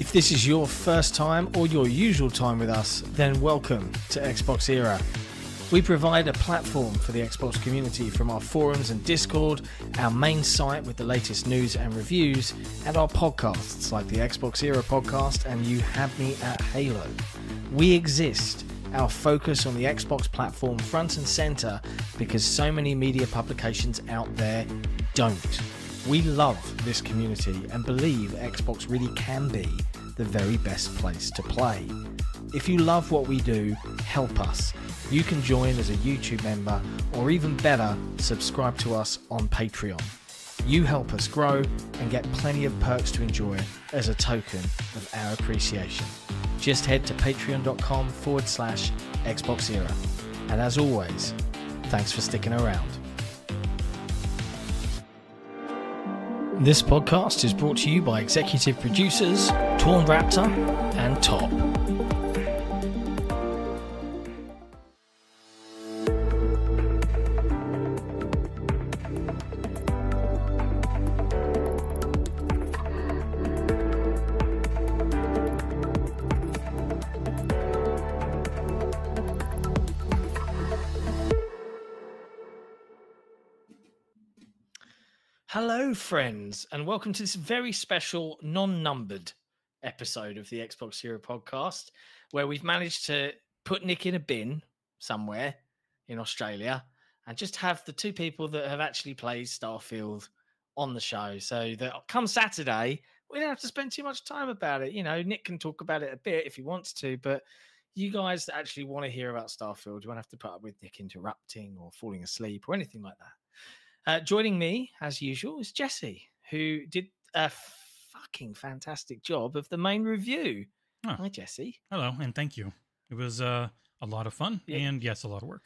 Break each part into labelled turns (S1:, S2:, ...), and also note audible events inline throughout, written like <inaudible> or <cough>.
S1: If this is your first time or your usual time with us, then welcome to Xbox Era. We provide a platform for the Xbox community from our forums and Discord, our main site with the latest news and reviews, and our podcasts like the Xbox Era podcast and You Have Me at Halo. We exist, our focus on the Xbox platform front and center because so many media publications out there don't. We love this community and believe Xbox really can be the very best place to play. If you love what we do, help us. You can join as a YouTube member, or even better, subscribe to us on Patreon. You help us grow and get plenty of perks to enjoy as a token of our appreciation. Just head to patreon.com forward slash Xbox Era. And as always, thanks for sticking around. This podcast is brought to you by executive producers Torn Raptor and Top. Hello, friends, and welcome to this very special non numbered episode of the Xbox Era podcast, where we've managed to put Nick in a bin somewhere in Australia and just have the two people that have actually played Starfield on the show. So that come Saturday, we don't have to spend too much time about it. You know, Nick can talk about it a bit if he wants to, but you guys that actually want to hear about Starfield, you won't have to put up with Nick interrupting or falling asleep or anything like that. Uh, joining me, as usual, is Jesse, who did a fucking fantastic job of the main review.
S2: Oh.
S1: Hi, Jesse.
S2: Hello, and thank you. It was uh, a lot of fun,
S1: Yeah.
S2: and yes, a lot of work.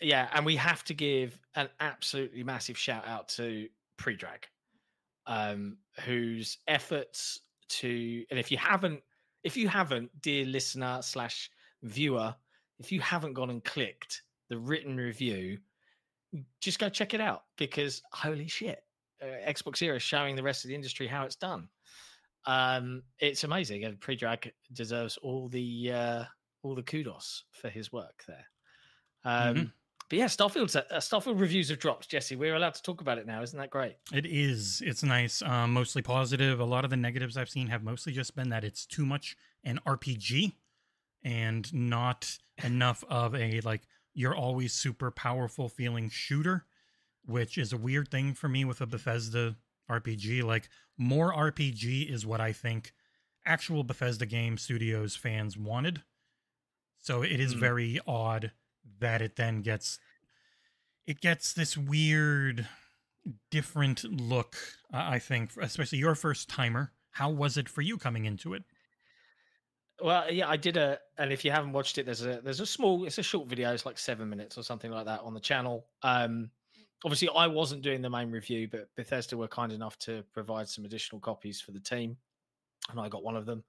S1: Yeah, and we have to give an absolutely massive shout out to Predrag, um, whose efforts to and if you haven't, if you haven't, dear listener slash viewer, if you haven't gone and clicked the written review, just go check it out because holy shit, uh, Xbox Era is showing the rest of the industry how it's done. Um, it's amazing, and Predrag deserves all the uh, all the kudos for his work there. Um,
S2: Mhm.
S1: But yeah, Starfield's uh, Starfield reviews have dropped. Jesse, we're allowed to talk about it now, isn't that great?
S2: It is. It's nice. Um, mostly positive. A lot of the negatives I've seen have mostly just been that it's too much an RPG and not enough of a like you're always super powerful feeling shooter, which is a weird thing for me with a Bethesda RPG. Like more RPG is what I think actual Bethesda game studios fans wanted. So it is
S1: Mm.
S2: very odd that it then gets it gets this weird different look uh, i think especially your first timer how was it for you coming into it
S1: Well, yeah, I did a, and if you haven't watched it, there's a there's a small, it's a short video, it's like seven minutes or something like that on the channel. Um, obviously, I wasn't doing the main review, but Bethesda were kind enough to provide some additional copies for the team, and I got one of them.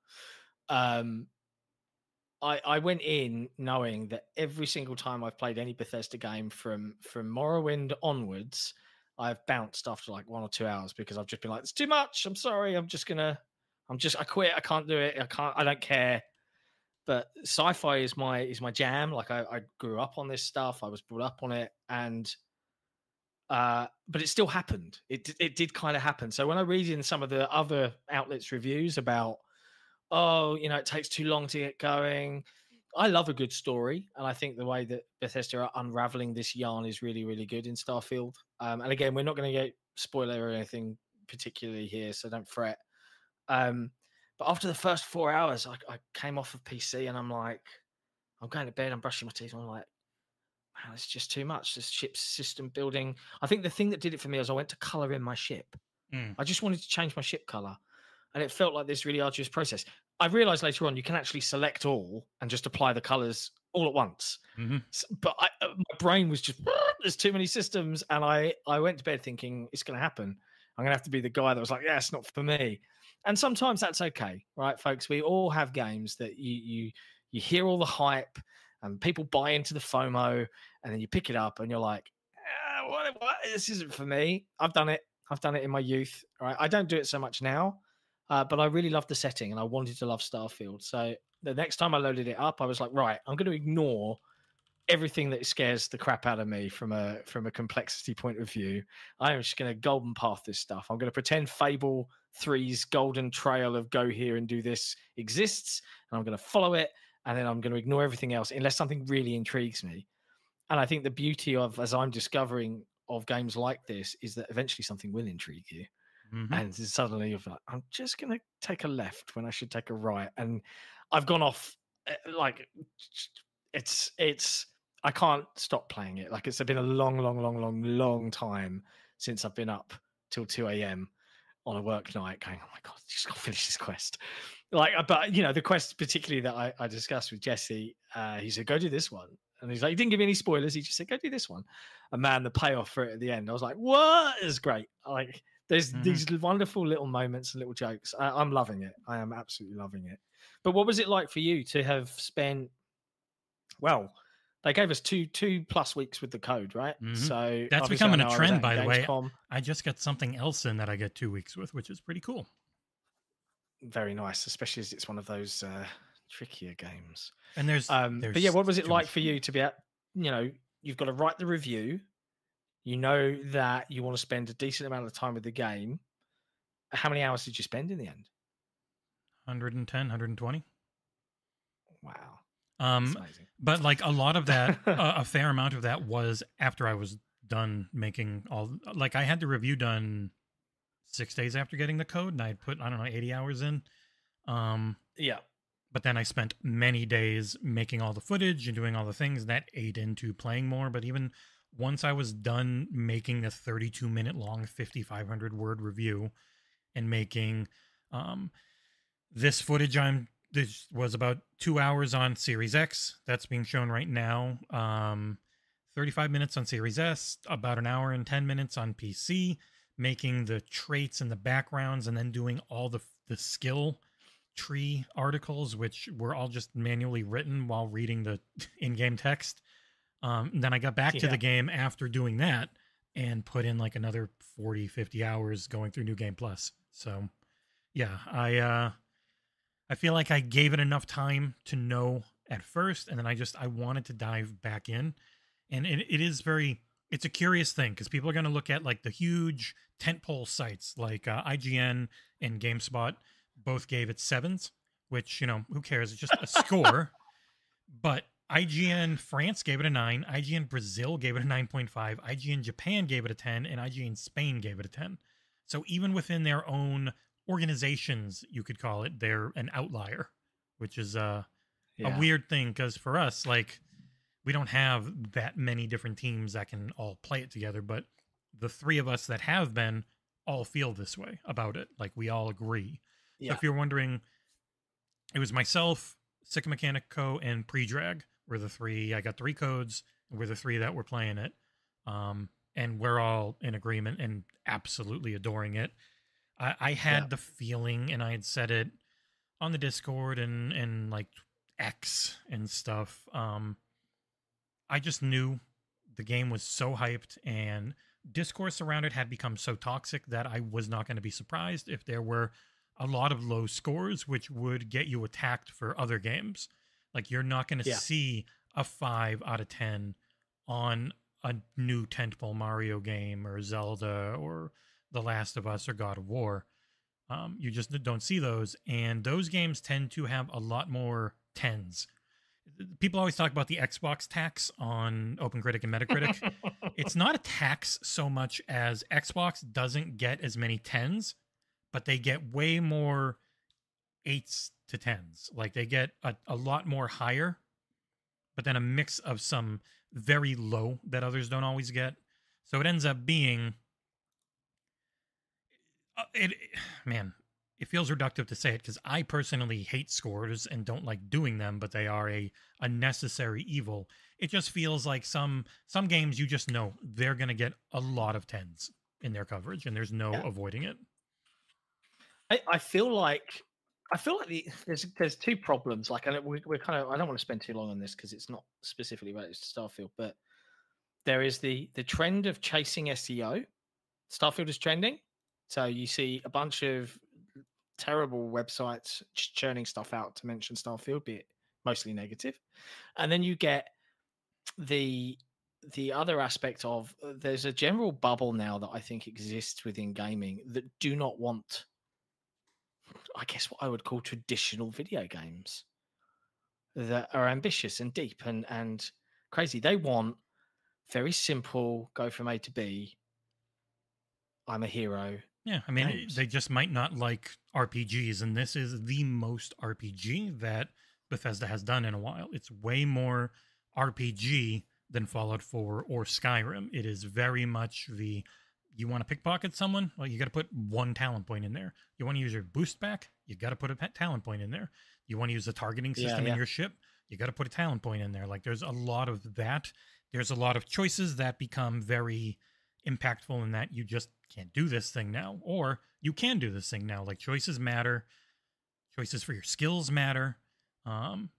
S1: Um, I I went in knowing that every single time I've played any Bethesda game from from Morrowind onwards, I've bounced after like one or two hours because I've just been like, it's too much. I'm sorry. I'm just gonna I'm just I quit. I can't do it. I can't. I don't care. But sci-fi is my is my jam. Like I, I grew up on this stuff. I was brought up on it, and uh, but it still happened. It it did kind of happen. So when I read in some of the other outlets' reviews about, oh, you know, it takes too long to get going. I love a good story, and I think the way that Bethesda are unraveling this yarn is really, really good in Starfield. Um, and again, we're not going to get spoiler or anything particularly here, so don't fret. Um, but after the first four hours, I, I came off of PC and I'm like, I'm going to bed, I'm brushing my teeth, and I'm like, man, it's just too much. This ship system building. I think the thing that did it for me was I went to color in my ship.
S2: Mm.
S1: I just wanted to change my ship color. And it felt like this really arduous process. I realized later on you can actually select all and just apply the colors all at once.
S2: Mhm.
S1: S- But I, uh, my brain was just, there's too many systems. And I, I went to bed thinking it's going to happen. I'm going to have to be the guy that was like, yeah, it's not for me. And sometimes that's okay, right, folks? We all have games that you, you, you hear all the hype and people buy into the FOMO and then you pick it up and you're like, "Ah, what, what? This isn't for me. I've done it. I've done it in my youth. Right. I don't do it so much now. uh, but I really loved the setting and I wanted to love Starfield. So the next time I loaded it up, I was like, right, I'm going to ignore everything that scares the crap out of me from a from a complexity point of view. I am just going to golden path this stuff. I'm going to pretend Fable 3's golden trail of go here and do this exists, and I'm going to follow it, and then I'm going to ignore everything else unless something really intrigues me. And I think the beauty of, as I'm discovering, of games like this is that eventually something will intrigue you. Mm-hmm. And suddenly you're like, I'm just going to take a left when I should take a right. And I've gone off eh, like it's, it's, I can't stop playing it. Like it's been a long, long, long, long, long time since I've been up till 2 a.m. on a work night going, oh my God, just got to finish this quest. Like, uh, but you know, the quest particularly that I, I discussed with Jesse, uh, he said, go do this one. And he's like, he didn't give me any spoilers. He just said, go do this one. And man, the payoff for it at the end, I was like, what is great. Like, there's mm-hmm. these wonderful little moments and little jokes. I, am loving it. I am absolutely loving it. But what was it like for you to have spent, well, they gave us two two plus weeks with the code, right?
S2: Mm-hmm. So that's becoming a trend, by the way. I just got something else in that I get two weeks with, which is pretty cool.
S1: Very nice, especially as it's one of those uh, trickier games.
S2: And there's,
S1: um,
S2: there's
S1: but yeah, what was it like for you to be at? You know, you've got to write the review. You know that you want to spend a decent amount of time with the game. How many hours did you spend in the end?
S2: 110, 120.
S1: Wow.
S2: Um, but like a lot of that, <laughs> uh, a fair amount of that was after I was done making all. Like I had the review done six days after getting the code, and I had put I don't know eighty hours in. Um,
S1: yeah.
S2: But then I spent many days making all the footage and doing all the things that ate into playing more. But even once I was done making the 32 minute long 5500 word review and making um, this footage I'm this was about two hours on Series X. That's being shown right now. Um, 35 minutes on Series S, about an hour and 10 minutes on PC, making the traits and the backgrounds, and then doing all the the skill tree articles, which were all just manually written while reading the <laughs> in-game text. Um, then I got back yeah. to the game after doing that and put in like another 40, 50 hours going through New Game Plus. So, yeah, I uh, I feel like I gave it enough time to know at first, and then I just I wanted to dive back in, and it, it is very it's a curious thing because people are going to look at like the huge tentpole sites like uh, IGN and GameSpot both gave it sevens, which you know who cares? It's just a score. <laughs> But IGN France gave it a nine, IGN Brazil gave it a nine point five, IGN Japan gave it a ten, and IGN Spain gave it a ten. So even within their own organizations, you could call it, they're an outlier, which is uh, yeah. a weird thing because for us, like, we don't have that many different teams that can all play it together. But the three of us that have been all feel this way about it. Like, we all agree. Yeah. So if you're wondering, it was myself, Sikamikanico, and Predrag were the three. I got three codes. We're the three that were playing it. Um, and we're all in agreement and absolutely adoring it. I, I had yeah. the feeling, and I had said it on the Discord and and like X and stuff. Um, I just knew the game was so hyped and discourse around it had become so toxic that I was not going to be surprised if there were a lot of low scores, which would get you attacked for other games. Like you're not going to yeah. see a five out of ten on a new tentpole Mario game or Zelda or the Last of Us or God of War. Um, you just don't see those, and those games tend to have a lot more tens. People always talk about the Xbox tax on OpenCritic and Metacritic. <laughs> it's not a tax so much as Xbox doesn't get as many tens, but they get way more eights to tens. Like they get a, a lot more higher, but then a mix of some very low that others don't always get. So it ends up being Uh, it, <sighs> man, it feels reductive to say it because I personally hate scores and don't like doing them, but they are a a necessary evil. It just feels like some some games you just know they're gonna get a lot of tens in their coverage, and there's no yeah. avoiding it.
S1: I, I feel like I feel like the, there's there's two problems. Like, and we, we're kind of I don't want to spend too long on this because it's not specifically related to Starfield, but there is the the trend of chasing SEO. Starfield is trending, so you see a bunch of terrible websites churning stuff out to mention Starfield, be it mostly negative. And then you get the the other aspect of uh, there's a general bubble now that I think exists within gaming that do not want I guess what I would call traditional video games that are ambitious and deep and and crazy. They want very simple, go from A to B. I'm a hero.
S2: Yeah, I mean, they just might not like RPGs, and this is the most RPG that Bethesda has done in a while. It's way more RPG than Fallout 4 or Skyrim. It is very much the you want to pickpocket someone? Well, you got to put one talent point in there. You want to use your boost back? You got to put a talent point in there. You want to use the targeting
S1: Yeah,
S2: system
S1: yeah.
S2: in your ship? You got to put a talent point in there. Like there's a lot of that. There's a lot of choices that become very impactful in that you just can't do this thing now or you can do this thing now. Like choices matter. Choices for your skills matter. Um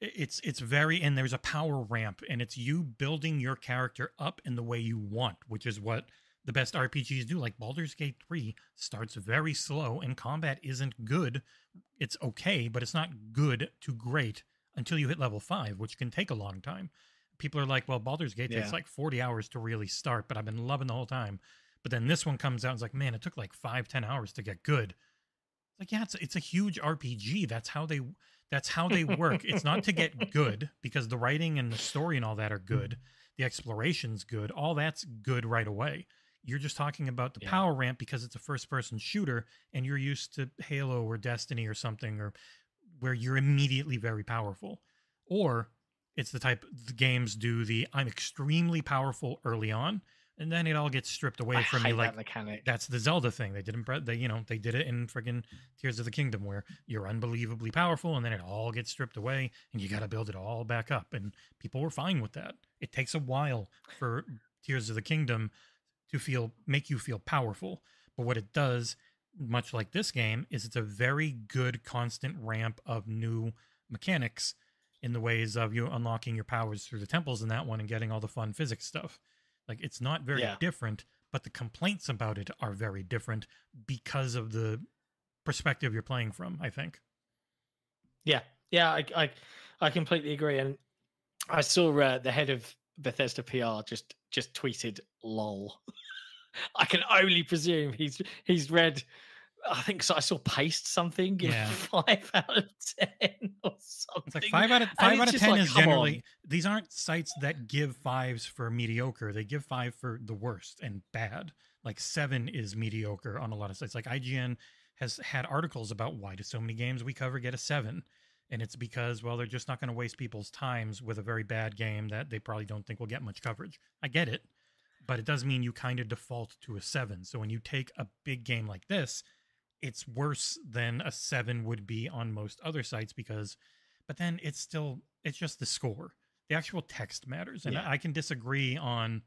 S2: it's it's very and there's a power ramp and it's you building your character up in the way you want, which is what the best RPGs do. Like Baldur's Gate 3 starts very slow and combat isn't good. It's okay, but it's not good to great until you hit level 5, which can take a long time. People are like, well, Baldur's Gate
S1: Yeah.
S2: takes like 40 hours to really start, but I've been loving the whole time. But then this one comes out and it's like, man, it took like five, 10 hours to get good. It's like, yeah, it's it's a huge RPG. That's how they that's how they work. it's not to get <laughs> good because the writing and the story and all that are good. The exploration's good. All that's good right away. You're just talking about the
S1: Yeah.
S2: power ramp because it's a first person shooter and you're used to Halo or Destiny or something or where you're immediately very powerful. Or it's the type the games do the I'm extremely powerful early on and then it all gets stripped away
S1: I
S2: from you like
S1: that mechanic.
S2: that's the Zelda thing. They didn't, they you know, they did it in friggin' Tears of the Kingdom, where you're unbelievably powerful, and then it all gets stripped away, and you got to build it all back up. And people were fine with that. It takes a while for Tears of the Kingdom to feel make you feel powerful, but what it does, much like this game, is it's a very good constant ramp of new mechanics in the ways of you unlocking your powers through the temples in that one and getting all the fun physics stuff. Like it's not very
S1: Yeah.
S2: different, but the complaints about it are very different because of the perspective you're playing from, I think.
S1: Yeah, yeah, I, I, I completely agree. And I saw uh, the head of Bethesda PR just just tweeted "lol." <laughs> I can only presume he's he's read. I think so I saw paste something
S2: Yeah. <laughs>
S1: five out of ten <laughs> or something.
S2: It's like five out of five out of ten
S1: like,
S2: is
S1: come on.
S2: generally these aren't sites that give fives for mediocre. They give five for the worst and bad. Like seven is mediocre on a lot of sites. Like IGN has had articles about why do so many games we cover get a seven. And it's because, well, they're just not going to waste people's times with a very bad game that they probably don't think will get much coverage. I get it, but it does mean you kind of default to a seven. So when you take a big game like this, it's worse than a seven would be on most other sites because but then it's still it's just the score. The actual text matters and
S1: Yeah.
S2: i can disagree on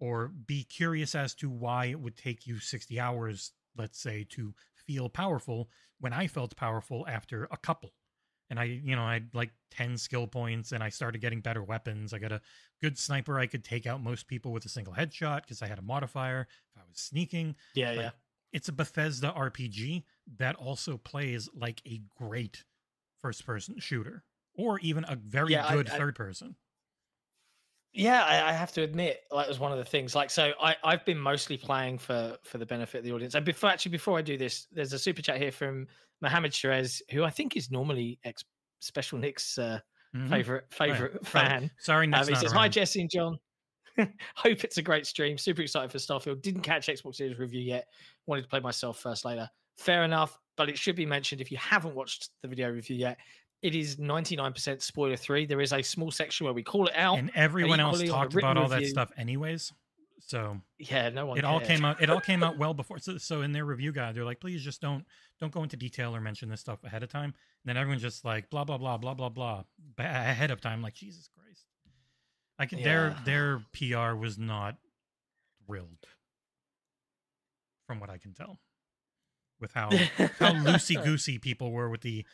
S2: or be curious as to why it would take you 60 hours let's say to feel powerful when i felt powerful after a couple. And i you know i had like 10 skill points and i started getting better weapons. I got a good sniper i could take out most people with a single headshot because i had a modifier if i was sneaking.
S1: Yeah,
S2: like,
S1: yeah,
S2: it's a Bethesda RPG that also plays like a great first person shooter or even a very
S1: Yeah,
S2: good
S1: I-
S2: third person.
S1: yeah. I, I have to admit, like, was one of the things. Like, so I I've been mostly playing for for the benefit of the audience. And before actually before I do this, there's a super chat here from Mohammed Sherez, who I think is normally ex Special Nick's uh,
S2: Mhm.
S1: favorite favorite fan.
S2: Sorry,
S1: Um,
S2: Nick's
S1: he
S2: not
S1: says, "Hi. Jesse and John. <laughs> Hope it's a great stream. Super excited for Starfield. Didn't catch Xbox Series review yet. Wanted to play myself first later. Fair enough, but it should be mentioned if you haven't watched the video review yet. It is 99% spoiler free. There is a small section where we call it out.
S2: and everyone else
S1: equally on the
S2: talked about all that stuff anyways. So
S1: yeah, no one.
S2: it all came out. It all came out <laughs> well before. So, so in their review guide, they're like, please just don't don't go into detail or mention this stuff ahead of time. And then everyone's just like blah blah blah blah blah blah ahead of time. Like Jesus Christ, like their their PR was not thrilled, from what I can tell, with how how loosey <laughs> goosey people were with the.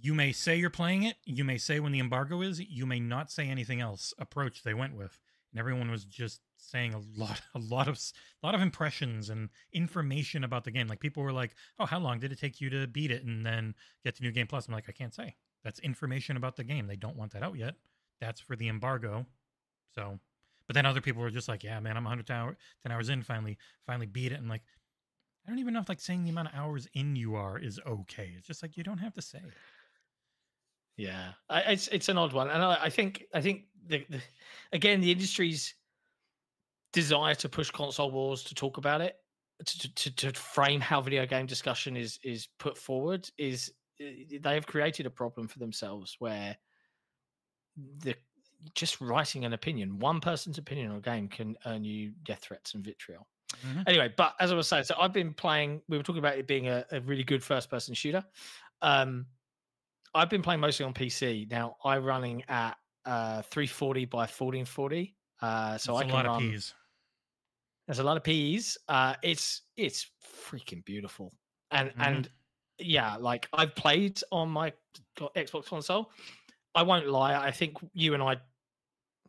S2: You may say you're playing it. You may say when the embargo is. You may not say anything else. Approach they went with, and everyone was just saying a lot, <laughs> a lot of, a lot of impressions and information about the game. Like people were like, "Oh, how long did it take you to beat it and then get to New Game Plus?" I'm like, I can't say. That's information about the game. They don't want that out yet. That's for the embargo. So, but then other people were just like, "Yeah, man, I'm 100 hour, 10 hours in. Finally, finally beat it." And like, I don't even know if like saying the amount of hours in you are is okay. It's just like you don't have to say.
S1: Yeah, I, it's it's an odd one, and I, I think I think the, the again the industry's desire to push console wars to talk about it to, to to frame how video game discussion is is put forward is uh, they have created a problem for themselves where the just writing an opinion one person's opinion on a game can earn you death threats and vitriol
S2: Mhm.
S1: anyway, but as I was saying, so I've been playing. We were talking about it being a, a really good first-person shooter. Um, I've been playing mostly on PC now. I'm running at uh, 340 by 1440, uh, so
S2: It's
S1: I
S2: a
S1: can
S2: lot
S1: run.
S2: of peas.
S1: There's a lot of P's. Uh, it's it's freaking beautiful, and
S2: Mhm.
S1: and yeah, like I've played on my Xbox console. I won't lie. I think you and I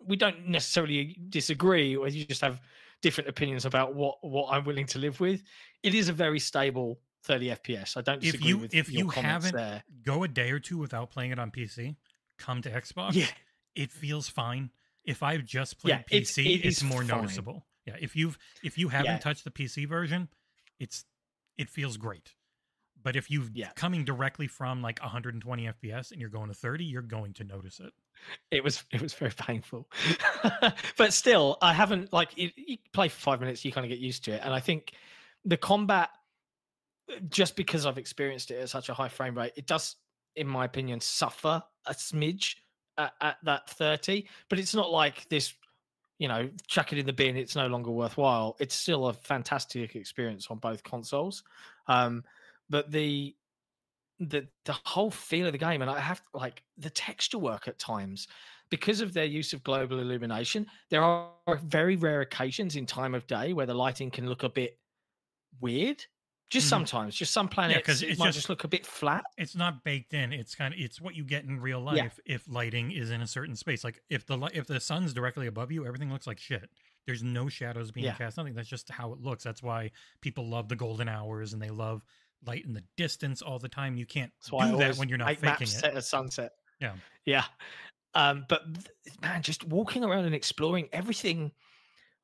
S1: we don't necessarily disagree, or you just have different opinions about what what I'm willing to live with. It is a very stable 30 FPS. I don't
S2: If you-
S1: with
S2: if you haven't
S1: there.
S2: Go a day or two without playing it on PC. Come to Xbox.
S1: Yeah,
S2: it feels fine. If I've just
S1: Yeah,
S2: played
S1: it's-
S2: PC,
S1: it
S2: it's more
S1: fine.
S2: noticeable. Yeah, if you've if you haven't
S1: Yeah.
S2: touched the PC version, it's it feels great. But if you've
S1: Yeah.
S2: coming directly from like 120 FPS and you're going to 30, you're going to notice it.
S1: It was it was very painful. <laughs> But still i haven't like you, you play for five minutes you kind of get used to it. And i think the combat just because i've experienced it at such a high frame rate it does in my opinion suffer a smidge at, at that 30 but it's not like this you know chuck it in the bin it's no longer worthwhile. It's still a fantastic experience on both consoles. Um but the the the whole feel of the game and i have like the texture work at times because of their use of global illumination there are very rare occasions in time of day where the lighting can look a bit weird just
S2: Mhm.
S1: sometimes just some planets
S2: 'cause
S1: it might
S2: just-
S1: just look a bit flat
S2: It's not baked in. It's kind of it's what you get in real
S1: Yeah.
S2: life if lighting is in a certain space. Like if the if the sun's directly above you, everything looks like shit. There's no shadows being
S1: Yeah.
S2: cast. Nothing. That's just how it looks. That's why people love the golden hours and they love light in the distance all the time. You can't
S1: I
S2: do that when you're not faking
S1: maps
S2: it.
S1: set at sunset.
S2: Yeah.
S1: Yeah. Um, but man, just walking around and exploring everything.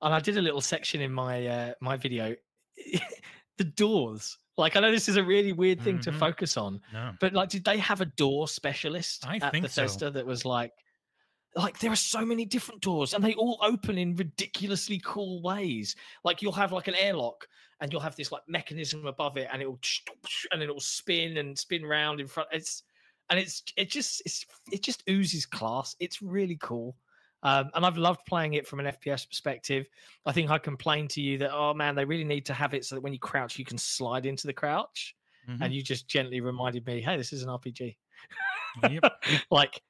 S1: And I did a little section in my uh, my video. <laughs> the doors. Like I know this is a really weird thing to
S2: Mhm.
S1: focus on,
S2: No.
S1: but like, did they have a door specialist
S2: I
S1: at
S2: think so.
S1: Bethesda that was like, like there are so many different doors and they all open in ridiculously cool ways. Like you'll have like an airlock and you'll have this like mechanism above it and it'll <sniffs> and it'll spin and spin round in front. It's and it's it just it's it just oozes class. It's really cool. Um, and I've loved playing it from an FPS perspective. I think I complained to you that oh man, they really need to have it so that when you crouch, you can slide into the crouch.
S2: Mhm.
S1: And you just gently reminded me, hey, this is an RPG.
S2: Yep. <laughs>
S1: like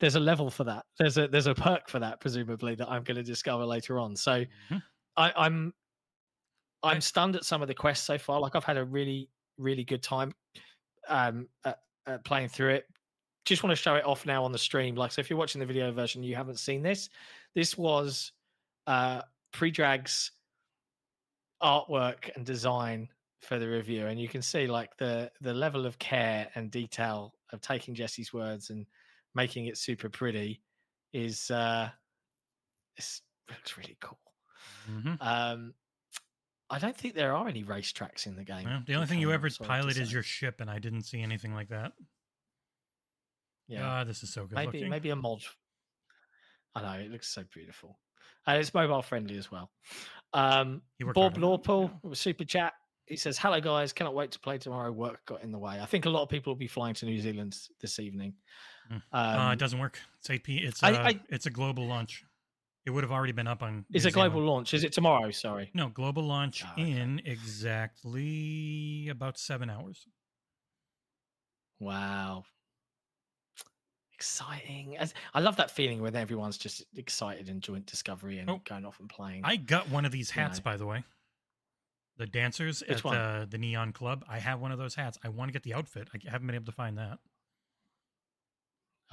S1: there's a level for that. There's a there's a perk for that, presumably that I'm going to discover later on. So
S2: Mhm.
S1: I, I'm I'm stunned at some of the quests so far. Like I've had a really really good time um at, at playing through it. Just want to show it off now on the stream. Like so, if you're watching the video version, you haven't seen this. This was uh Predrag's artwork and design for the review and you can see like the the level of care and detail of taking jesse's words and making it super pretty is uh it's looks really cool.
S2: Mhm.
S1: um i don't think there are any racetracks in the game
S2: Well, the only thing you ever pilot is your ship, and I didn't see anything like that.
S1: yeah.
S2: God, this is so good
S1: maybe
S2: looking.
S1: maybe a mod i know it looks so beautiful. And it's mobile friendly as well. Um bob lawpool with super chat he says hello guys. Cannot wait to play tomorrow. Work got in the way. I think a lot of people will be flying to new zealand this evening. Um,
S2: uh, it doesn't work. It's 8 p. It's
S1: I-
S2: uh, it's a global launch. It would have already been up on.
S1: Is
S2: New
S1: a global launch. Is it tomorrow? Sorry.
S2: No, global launch
S1: Ah, okay.
S2: in exactly about seven hours.
S1: Wow. Exciting. I love that feeling when everyone's just excited and joint discovery and
S2: Oh.
S1: going off and playing.
S2: I got one of these
S1: You
S2: hats,
S1: know.
S2: by the way. The dancers
S1: Which
S2: at uh, the Neon Club. I have one of those hats. I want to get the outfit. I haven't been able to find that.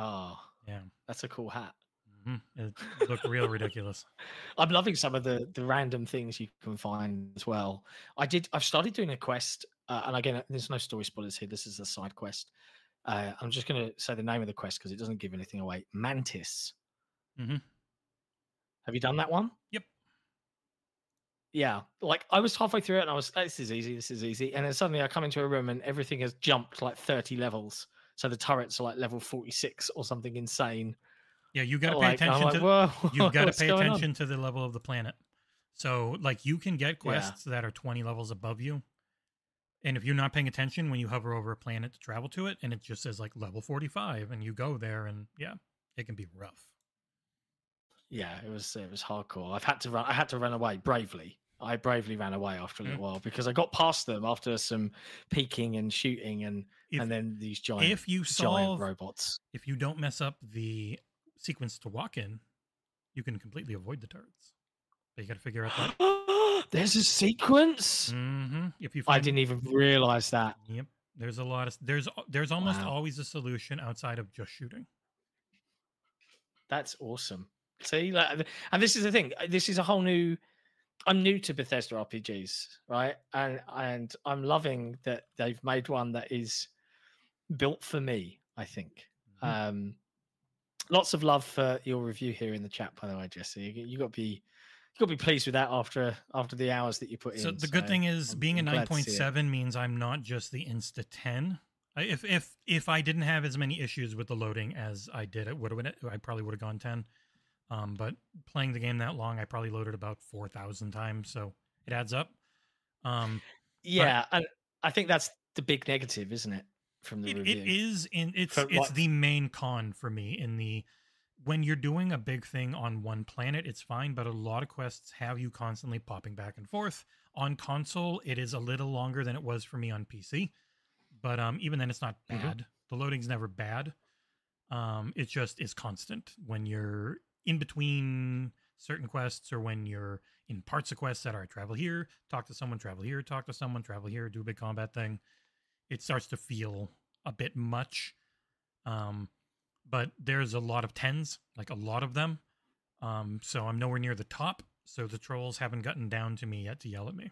S1: Oh,
S2: Yeah.
S1: that's a cool hat.
S2: hmm It looked real ridiculous. <laughs>
S1: I'm loving some of the the random things you can find as well. I did. I've started doing a quest, uh, and again, there's no story spoilers here. This is a side quest. Uh, I'm just going to say the name of the quest because it doesn't give anything away. Mantis.
S2: Mm-hmm.
S1: Have you done that one?
S2: Yep.
S1: Yeah, like I was halfway through it and I was, "Oh, this is easy, this is easy. And then suddenly I come into a room and everything has jumped like 30 levels. So the turrets are like level 46 or something insane.
S2: Yeah, you got to pay
S1: Like,
S2: attention
S1: like,
S2: to
S1: whoa,
S2: you've <laughs> got to pay
S1: going on?"
S2: attention to the level of the planet. So, like, you can get quests that are 20 levels above you. And if you're not paying attention when you hover over a planet to travel to it, and it just says like level 45, and you go there, and yeah, it can be rough.
S1: Yeah, it was it was hardcore. I've had to run. I had to run away bravely. I bravely ran away after a little
S2: Mm.
S1: while because I got past them after some peeking and shooting and
S2: If,
S1: and then these giant
S2: if you
S1: giant robots.
S2: if you don't mess up the sequence to walk in, you can completely avoid the turrets. But you got to figure out that. <gasps>
S1: There's a sequence.
S2: hmm If you
S1: I didn't even realize that.
S2: Yep. There's a lot of there's there's almost
S1: Wow.
S2: always a solution outside of just shooting.
S1: That's awesome. See, like, and this is the thing. This is a whole new. I'm new to Bethesda RPGs, right? And and I'm loving that they've made one that is built for me. I think.
S2: Mhm.
S1: Um, lots of love for your review here in the chat, by the way, Jesse. You, you got to be you got to be pleased with that after after the hours that you put in.
S2: So
S1: in.
S2: the good thing is
S1: I'm-
S2: being
S1: I'm
S2: a
S1: see it.
S2: 9.7 means I'm not just the insta 10. If if if I didn't have as many issues with the loading as I did, it would have I probably would have gone 10. Um, but playing the game that long, I probably loaded about 4,000 times, so it adds up. Um,
S1: Yeah, and I think that's the big negative, isn't it? From the
S2: it,
S1: review.
S2: it is in it's
S1: For
S2: it's
S1: what-
S2: the main con for me in the when you're doing a big thing on one planet it's fine but a lot of quests have you constantly popping back and forth on console it is a little longer than it was for me on pc but um even then it's not
S1: Mhm.
S2: bad the loading's never bad um it just is constant when you're in between certain quests or when you're in parts of quests that are travel here talk to someone travel here talk to someone travel here do a big combat thing it starts to feel a bit much. Um, but there's a lot of tens, like a lot of them. Um, so I'm nowhere near the top. So the trolls haven't gotten down to me yet to yell at me.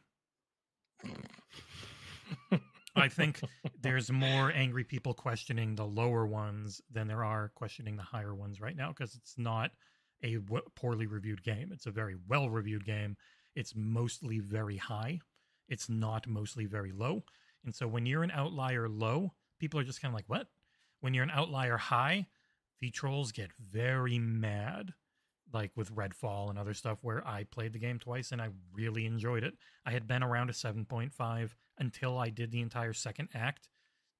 S2: I think there's more angry people questioning the lower ones than there are questioning the higher ones right now because it's not a w- poorly reviewed game. It's a very well reviewed game. It's mostly very high. It's not mostly very low. And so when you're an outlier low, people are just kind of like, what? When you're an outlier high, the trolls get very mad, like with Redfall and other stuff, where I played the game twice and I really enjoyed it. I had been around a 7.5 until I did the entire second act.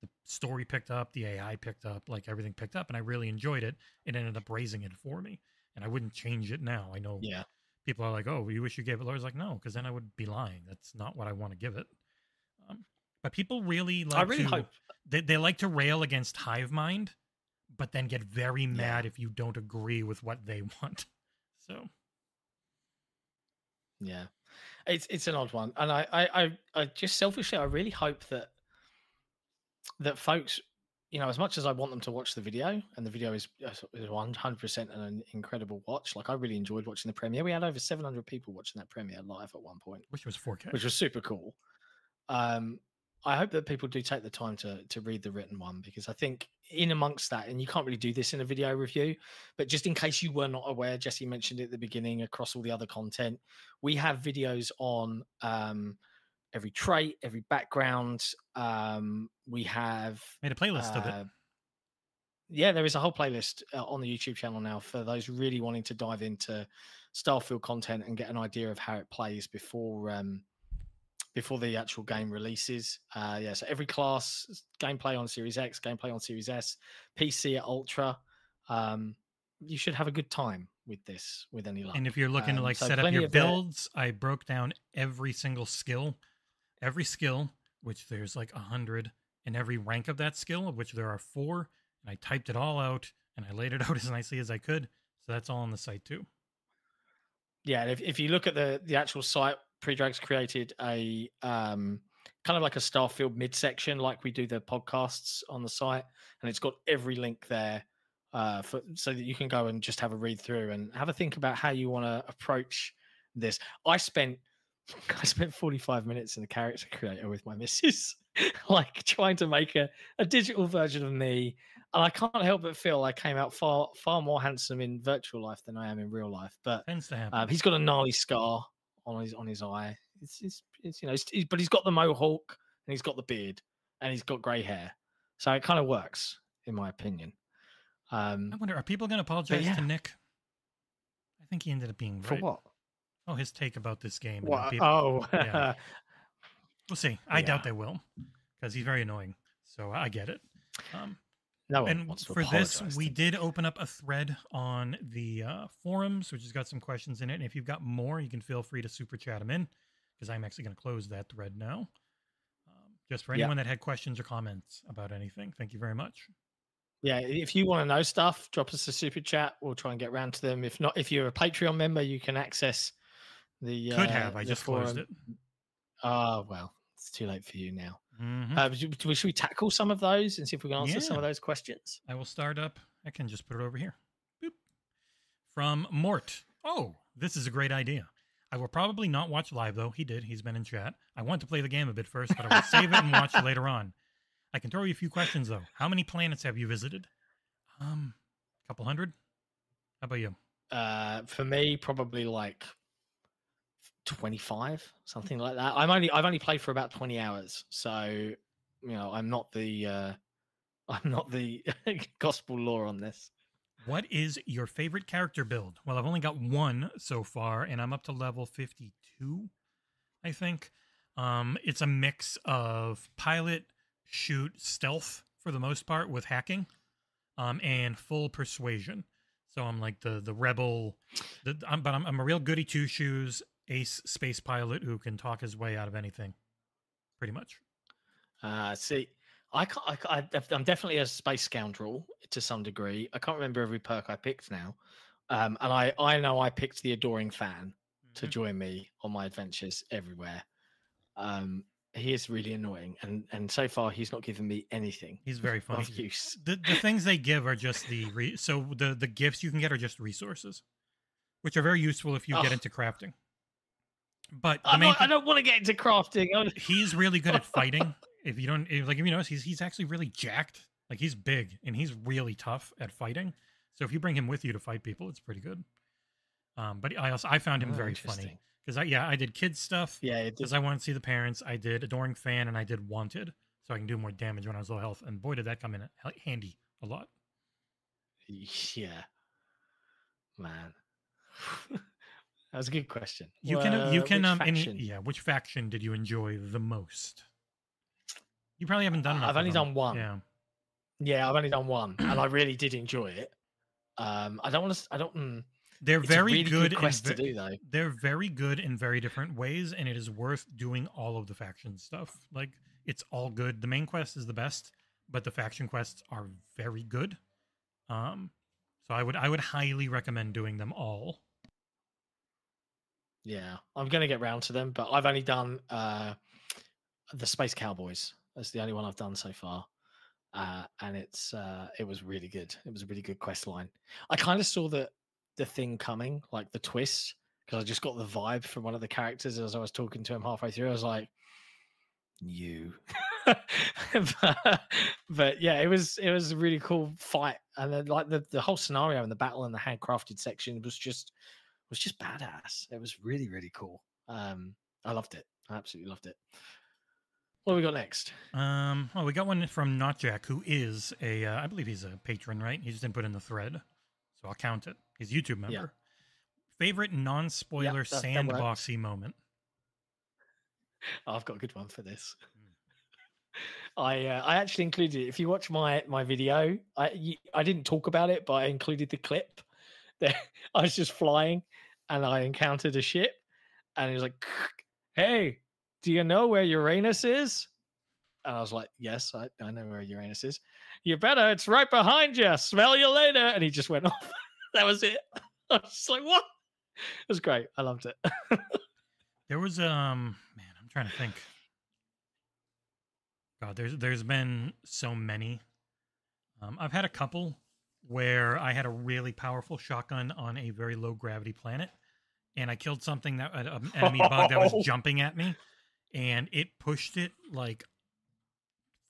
S2: The story picked up, the AI picked up, like everything picked up, and I really enjoyed it. It ended up raising it for me. And I wouldn't change it now. I know
S1: yeah.
S2: people are like, "Oh, you wish you gave it lower." I was like, "No," because then I would be lying. That's not what I want to give it. Um, but people really like
S1: I really
S2: to
S1: hope.
S2: they, they like to rail against hive mind, but then get very mad if you don't agree with what they <laughs> want. So
S1: Yeah, it's it's an odd one, and I I I, I just selfishly I really hope that that folks, you know, as much as I want them to watch the video, and the video is is one hundred percent an incredible watch. Like I really enjoyed watching the premiere. We had over seven hundred people watching that premiere live at one point,
S2: which was 4K.
S1: which was super cool. Um, I hope that people do take the time to to read the written one because I think in amongst that, and you can't really do this in a video review, but just in case you were not aware, Jesse mentioned it at the beginning across all the other content, we have videos on um, every trait, every background. Um, we have
S2: Made a playlist of it.
S1: uh, yeah, there is a whole playlist uh, on the YouTube channel now for those really wanting to dive into Starfield content and get an idea of how it plays before um, before the actual game releases. Uh, yeah, so every class gameplay on Series X, gameplay on Series S, PC at Ultra. Um, you should have a good time with this with any luck.
S2: And if you're looking to
S1: Um,
S2: like
S1: so
S2: set up your builds, I broke down every single skill, every skill, which there's like a hundred, and every rank of that skill, of which there are four. And I typed it all out and I laid it <laughs> out as nicely as I could. So that's all on the site too.
S1: yeah if, if you look at the the actual site Predrag's created a um kind of like a starfield midsection like we do the podcasts on the site and it's got every link there uh, for so that you can go and just have a read through and have a think about how you want to approach this. I spent I spent 45 minutes in the character creator with my missus, <laughs> like trying to make a, a digital version of me. And I can't help but feel I came out far far more handsome in virtual life than I am in real life. But
S2: Tends to happen.
S1: um, he's got a gnarly scar on his on his eye. It's, it's, it's you know, it's, but he's got the mohawk and he's got the beard and he's got grey hair, so it kind of works in my opinion. Um,
S2: I wonder, are people going to apologize
S1: yeah.
S2: to Nick? I think he ended up being
S1: for what?
S2: Oh, his take about this game.
S1: What?
S2: people-
S1: Oh, <laughs>
S2: yeah. <laughs> We'll see. I doubt they will because he's very annoying. So I get it. Um,
S1: no
S2: and for this, we did open up a thread on the uh, forums, which has got some questions in it. And if you've got more, you can feel free to super chat them in because I'm actually going to close that thread now. Um, just for
S1: Yeah.
S2: anyone that had questions or comments about anything, thank you very much.
S1: Yeah, if you want to know stuff, drop us a super chat. We'll try and get around to them. If not, if you're a Patreon member, you can access the.
S2: Could
S1: uh,
S2: have. I just closed it.
S1: Oh well, it's too late for you now.
S2: Mhm.
S1: Uh, should, we- should we tackle some of those and see if we can answer some of those questions?
S2: I will start up. I can just put it over here. Boop. From Mort. Oh, this is a great idea. I will probably not watch live though. He did. He's been in chat. I want to play the game a bit first, but I will save it and watch it later on. I can throw you a few questions though. How many planets have you visited? Um, a couple hundred. How about you?
S1: Uh, for me, probably like twenty-five, something like that. I'm only I've only played for about twenty hours, so you know I'm not the uh, <laughs> I'm not the <laughs> gospel law on this.
S2: What is your favorite character build? Well, I've only got one so far, and I'm up to level 52, I think. Um, it's a mix of pilot, shoot, stealth for the most part with hacking, um, and full persuasion. So I'm like the the rebel, the, I'm, but I'm, I'm a real goody two shoes ace space pilot who can talk his way out of anything, pretty much.
S1: Uh, see, I can't. I, I, I'm definitely a space scoundrel to some degree. I can't remember every perk I picked now, um, and I I know I picked the adoring fan to
S2: Mhm.
S1: join me on my adventures everywhere. Um, he is really annoying, and and so far he's not given me anything
S2: He's very funny.
S1: of use.
S2: the the things they give are just the re- so the the gifts you can get are just resources, which are very useful if you get into crafting. But main
S1: not, I don't want to get into crafting. <laughs>
S2: He's really good at <laughs> fighting. If you don't if, like, if you notice, he's he's actually really jacked. Like he's big and he's really tough at fighting. So if you bring him with you to fight people, it's pretty good. Um, but I also I found him
S1: Oh,
S2: very funny because I yeah I did kids stuff
S1: Yeah,
S2: because I wanted to see the parents. I did adoring fan and I did wanted so I can do more damage when I was low health. And boy, did that come in handy a lot.
S1: yeah, man. <laughs> that was a good question.
S2: You can you
S1: Uh,
S2: can um any yeah. Which faction did you enjoy the most? You probably haven't done
S1: Uh,
S2: enough.
S1: I've only done one.
S2: Yeah,
S1: Yeah, I've only done one, and I <clears throat> really did enjoy it. Um, I don't want to. I don't. Mm,
S2: they're very
S1: really
S2: good.
S1: good quest
S2: ve-
S1: to do, though.
S2: they're very good in very different ways, and it is worth doing all of the faction stuff. Like it's all good. The main quest is the best, but the faction quests are very good. Um, so I would I would highly recommend doing them all.
S1: Yeah, I'm gonna get round to them, but I've only done uh, the Space Cowboys. That's the only one I've done so far, uh, and it's uh, it was really good. It was a really good quest line. I kind of saw the the thing coming, like the twist, because I just got the vibe from one of the characters as I was talking to him halfway through. I was like, "You," <laughs> but, but yeah, it was it was a really cool fight, and then like the the whole scenario and the battle and the handcrafted section was just was just badass. It was really, really cool. Um, I loved it. I absolutely loved it. What we got next?
S2: Um, well, we got one from Not Jack, who is a, uh, I believe he's a patron, right? He just didn't put in the thread, so I'll count it. He's a YouTube member. Favorite non-spoiler
S1: that
S2: sandboxy moment.
S1: Oh, I've got a good one for this. <laughs> I uh, I actually included it. If you watch my my video, I you, I didn't talk about it, but I included the clip. <laughs> That I was just flying, and I encountered a ship, and it was like, <laughs> "Hey, do you know where Uranus is?" And I was like, "Yes, I, I know where Uranus is." You better. It's right behind you. Smell you later. And he just went <laughs> off. that was it. I was just like, "What?" It was great. I loved it.
S2: There was um, man, I'm trying to think. God, there's there's been so many. Um, I've had a couple where I had a really powerful shotgun on a very low gravity planet, and I killed something that an <laughs> enemy bug that was jumping at me, and it pushed it like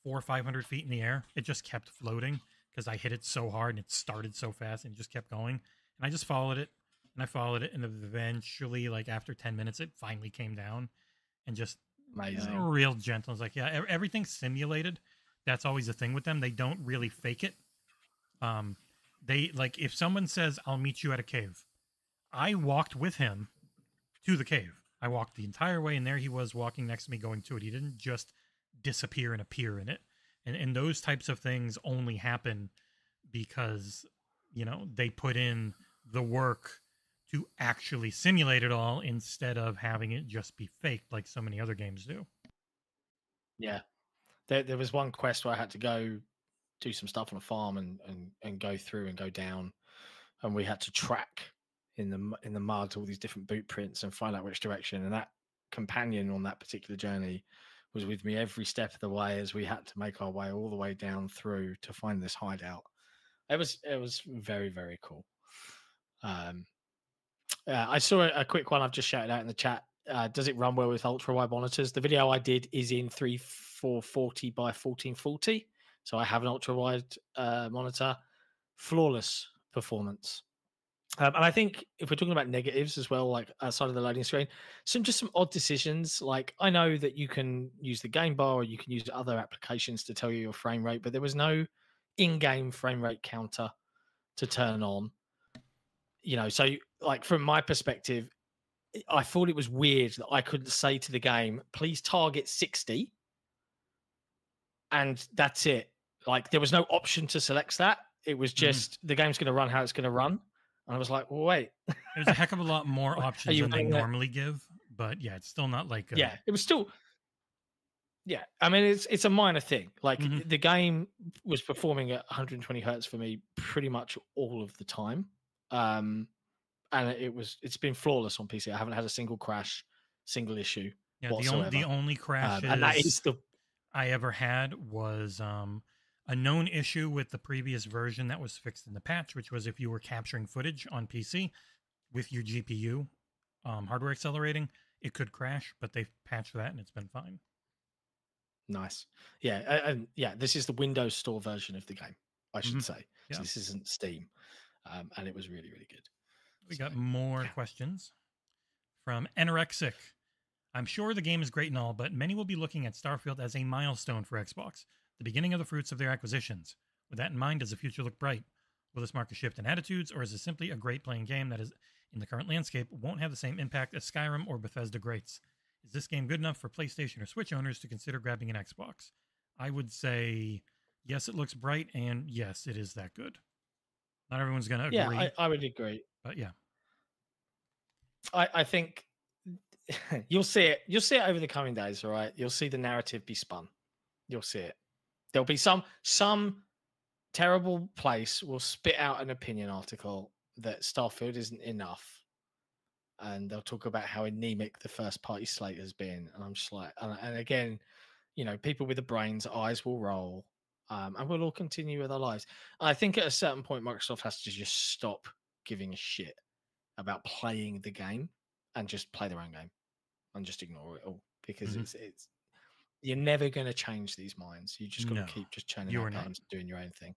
S2: four or five hundred feet in the air. It just kept floating because I hit it so hard and it started so fast and just kept going. And I just followed it and I followed it, and eventually, like after ten minutes, it finally came down and just
S1: Amazing.
S2: real gentle. It's like, yeah, everything's simulated. That's always the thing with them. They don't really fake it. Um, they like if someone says, "I'll meet you at a cave," I walked with him to the cave. I walked the entire way, and there he was walking next to me, going to it. He didn't just disappear and appear in it. And and those types of things only happen because you know they put in the work to actually simulate it all instead of having it just be faked like so many other games do.
S1: Yeah. There, there was one quest where I had to go do some stuff on a farm and, and, and go through and go down. And we had to track in the in the mud all these different boot prints and find out which direction. And that companion on that particular journey was with me every step of the way as we had to make our way all the way down through to find this hideout. It was it was very very cool. Um, uh, I saw a, a quick one I've just shouted out in the chat. Uh, does it run well with ultra wide monitors? The video I did is in three four forty by fourteen forty, so I have an ultra wide uh, monitor. Flawless performance. Um, and I think if we're talking about negatives as well, like outside of the loading screen, some just some odd decisions. Like I know that you can use the game bar or you can use other applications to tell you your frame rate, but there was no in-game frame rate counter to turn on. You know, so like from my perspective, I thought it was weird that I couldn't say to the game, please target 60. And that's it. Like there was no option to select that. It was just the game's going to run how it's going to run. And I was like, well, wait. <laughs>
S2: There's a heck of a lot more options than they
S1: running that-
S2: normally give, but yeah, it's still not like a,
S1: yeah, it was still. Yeah, I mean it's it's a minor thing. Like
S2: Mhm.
S1: the game was performing at 120 hertz for me pretty much all of the time, um, and it was it's been flawless on PC. I haven't had a single crash, single issue,
S2: yeah. The only the only crash
S1: um, and that is the
S2: I ever had was um, a known issue with the previous version that was fixed in the patch, which was if you were capturing footage on PC with your GPU um, hardware accelerating, it could crash, but they've patched that and it's been fine.
S1: nice. Yeah, and yeah, this is the Windows Store version of the game, I should
S2: Mhm.
S1: say.
S2: Yeah.
S1: So this isn't Steam, um, and it was really really good.
S2: We got more
S1: yeah.
S2: questions from Anorexic. I'm sure the game is great and all, but many will be looking at Starfield as a milestone for Xbox, the beginning of the fruits of their acquisitions. With that in mind, does the future look bright? Will this mark a shift in attitudes, or is it simply a great playing game that is in the current landscape won't have the same impact as Skyrim or Bethesda greats? Is this game good enough for PlayStation or Switch owners to consider grabbing an Xbox? I would say yes, it looks bright, and yes, it is that good. Not everyone's going to agree,
S1: Yeah, I, I would agree.
S2: but yeah.
S1: I, I think <laughs> you'll see it. You'll see it over the coming days. All right, you'll see the narrative be spun. You'll see it. There'll be some some terrible place will spit out an opinion article that Starfield isn't enough, and they'll talk about how anemic the first party slate has been. And I'm just like, and, and again, you know, people with the brains, eyes will roll, um, and we'll all continue with our lives. I think at a certain point, Microsoft has to just stop giving a shit about playing the game and just play their own game and just ignore it all because
S2: Mhm.
S1: it's it's you're never going to change these minds. You just got to
S2: No,
S1: keep just churning
S2: you
S1: out
S2: are not.
S1: games, doing your own thing.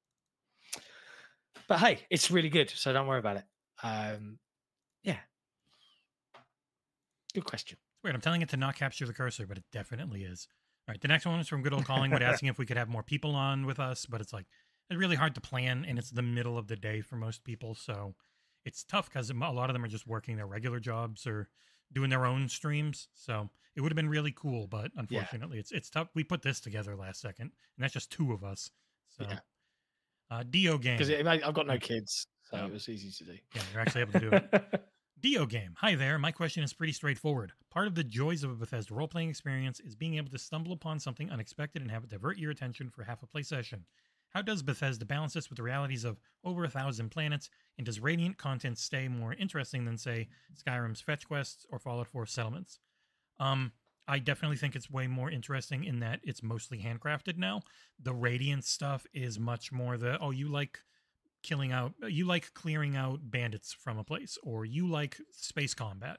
S1: But hey, it's really good, so don't worry about it. Um, yeah, good question.
S2: Weird. I'm telling it to not capture the cursor, but it definitely is. All right. The next one is from good old Collingwood <laughs> asking if we could have more people on with us, but it's like it's really hard to plan, and it's the middle of the day for most people, so it's tough because a lot of them are just working their regular jobs or doing their own streams. So it would have been really cool, but unfortunately, it's it's tough. We put this together last second, and that's just two of us. So,
S1: Yeah.
S2: uh, Dio game.
S1: Because I've got no kids, so
S2: Oh.
S1: it was easy to do.
S2: yeah, you're actually able to do it. <laughs> Dio game. Hi there. My question is pretty straightforward. Part of the joys of a Bethesda role playing experience is being able to stumble upon something unexpected and have it divert your attention for half a play session. How does Bethesda balance this with the realities of over a thousand planets? And does Radiant content stay more interesting than, say, Skyrim's fetch quests or Fallout 4 settlements? Um, I definitely think it's way more interesting in that it's mostly handcrafted now. The Radiant stuff is much more the oh, you like killing out, you like clearing out bandits from a place, or you like space combat,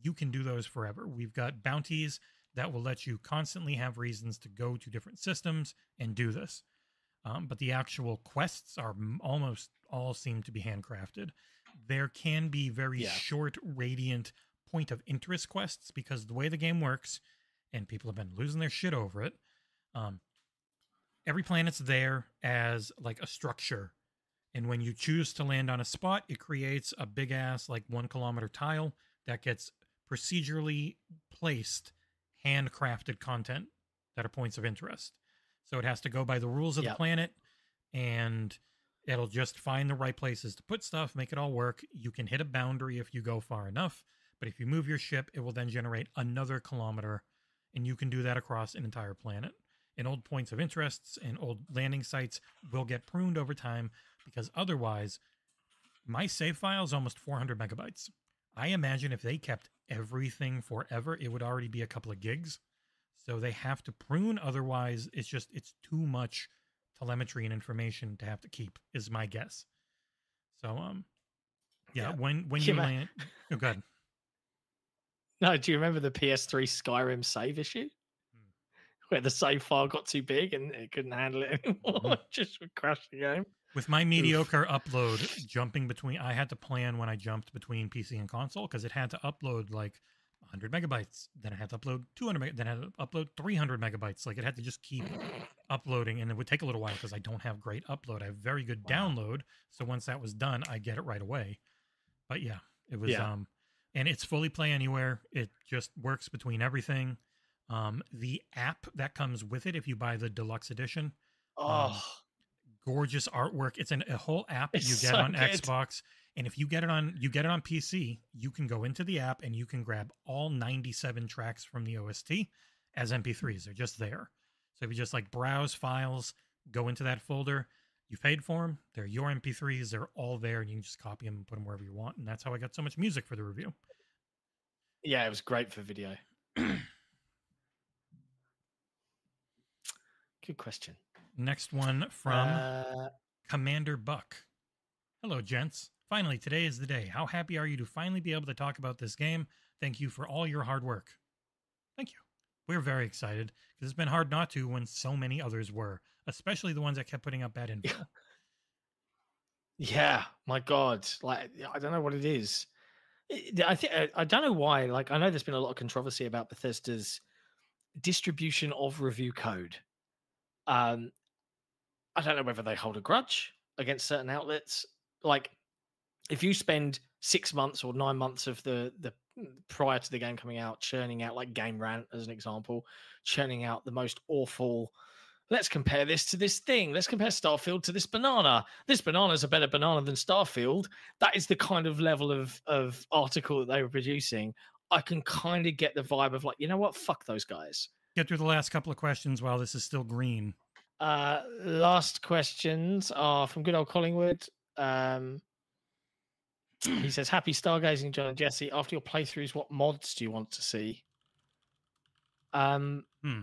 S2: you can do those forever. We've got bounties that will let you constantly have reasons to go to different systems and do this. Um, but the actual quests are almost all seem to be handcrafted. There can be very
S1: Yeah.
S2: short, radiant point of interest quests because the way the game works, and people have been losing their shit over it. Um, every planet's there as like a structure, and when you choose to land on a spot, it creates a big ass like one kilometer tile that gets procedurally placed handcrafted content that are points of interest. So it has to go by the rules of the planet and it'll just find the right places to put stuff, make it all work. You can hit a boundary if you go far enough, but if you move your ship, it will then generate another kilometer and you can do that across an entire planet. And old points of interests and old landing sites will get pruned over time because otherwise my save file is almost 400 megabytes. I imagine if they kept everything forever, it would already be a couple of gigs. So they have to prune. Otherwise, it's just it's too much telemetry and information to have to keep. Is my guess. So um, yeah.
S1: Yeah.
S2: When when you land, oh god, <laughs>
S1: No, do you remember the PS3 Skyrim save issue?
S2: Hmm.
S1: Where the save file got too big and it couldn't handle it anymore.
S2: Mhm. <laughs>
S1: It just would crash the game.
S2: with my mediocre upload, jumping between, I had to plan when I jumped between PC and console because it had to upload like 100 megabytes. Then I had to upload 200. Meg- then I had to upload 300 megabytes. Like it had to just keep <laughs> uploading and it would take a little while because I don't have great upload. I have very good
S1: Wow.
S2: download. So once that was done, I get it right away. But yeah, it was
S1: Yeah.
S2: um and it's fully play anywhere. It just works between everything. Um the app that comes with it if you buy the deluxe edition,
S1: Oh,
S2: gorgeous artwork. It's an, a whole app that you get
S1: so
S2: on
S1: good.
S2: Xbox. And if you get it on you get it on PC, you can go into the app and you can grab all 97 tracks from the OST as MP3s. They're just there. So if you just like browse files, go into that folder, you paid for them, they're your MP3s, they're all there, and you can just copy them and put them wherever you want. And that's how I got so much music for the review.
S1: yeah, it was great for video. <clears throat> Good question.
S2: Next one from
S1: Uh,
S2: Commander Buck. Hello, gents. Finally, today is the day. How happy are you to finally be able to talk about this game? Thank you for all your hard work. Thank you. We're very excited because it's been hard not to when so many others were, especially the ones that kept putting up bad info.
S1: yeah, my God, like I don't know what it is. I think I don't know why. Like I know there's been a lot of controversy about Bethesda's distribution of review code. Um, I don't know whether they hold a grudge against certain outlets. Like, if you spend six months or nine months of the the prior to the game coming out churning out like Game Rant as an example, churning out the most awful. Let's compare this to this thing. Let's compare Starfield to this banana. This banana is a better banana than Starfield. That is the kind of level of of article that they were producing. I can kind of get the vibe of like, you know what? Fuck those guys.
S2: Get through the last couple of questions while this is still green.
S1: Uh, last questions are from good old Collingwood. Um, he says, "Happy stargazing, Jon and Jesse. After your playthroughs, what mods do you want to see?" Um,
S2: Hmm.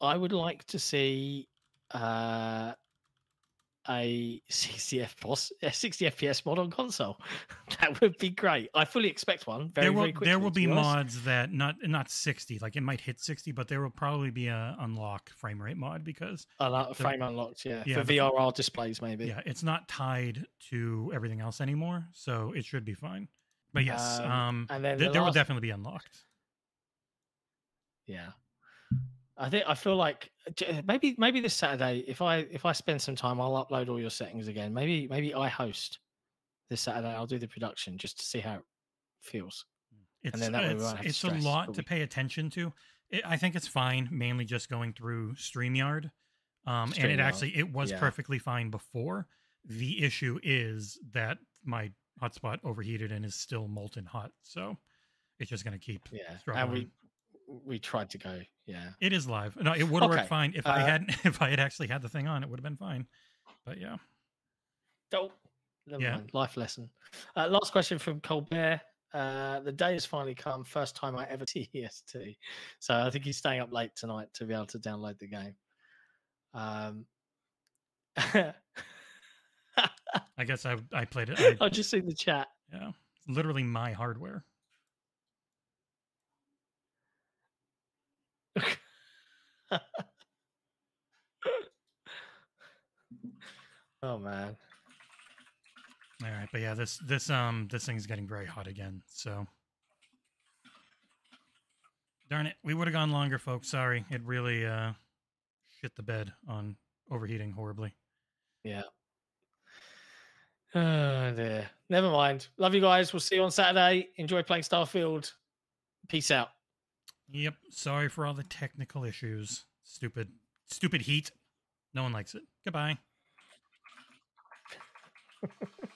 S1: I would like to see uh, a 60 FPS, a 60 FPS mod on console. <laughs> that would be great. I fully expect one. Very,
S2: there will
S1: very quickly.
S2: there will be mods that not not 60, like it might hit 60, but there will probably be a unlock frame rate mod because
S1: a like
S2: the-
S1: frame unlocked, yeah,
S2: yeah,
S1: for
S2: the-
S1: VRR displays, maybe.
S2: yeah, it's not tied to everything else anymore, so it should be fine. But yes,
S1: Um,
S2: um,
S1: and then
S2: th-
S1: the
S2: there will definitely be unlocked.
S1: Yeah. I think I feel like maybe maybe this Saturday, if I if I spend some time, I'll upload all your settings again. Maybe maybe I host this Saturday. I'll do the production just to see how it feels.
S2: It's
S1: then that
S2: it's, it's a lot
S1: but
S2: to pay attention to. It, I think it's fine, mainly just going through Streamyard. Um, and it actually it was
S1: yeah.
S2: perfectly fine before. The issue is that my hotspot overheated and is still molten hot, so it's just going to keep.
S1: Yeah, we we tried to go. Yeah,
S2: It is live. No, it would have
S1: Okay,
S2: worked fine if I
S1: uh,
S2: had <laughs> if I had actually had the thing on. It would have been fine. But yeah,
S1: don't. Never
S2: Yeah.
S1: mind. Life lesson. Uh, last question from Colbert. Uh, the day has finally come. First time I ever <laughs> TEST. So I think he's staying up late tonight to be able to download the game. Um, <laughs>
S2: I guess I I played it. I,
S1: I just see the chat.
S2: yeah, literally my hardware. <laughs>
S1: oh man.
S2: All right, but yeah, this this um this thing's getting very hot again. So darn it, we would have gone longer, folks. Sorry, it really uh shit the bed on overheating horribly.
S1: Yeah. Oh dear. Never mind. Love you guys. We'll see you on Saturday. Enjoy playing Starfield. Peace out.
S2: Yep. Sorry for all the technical issues. Stupid, stupid heat. No one likes it. Goodbye. <laughs>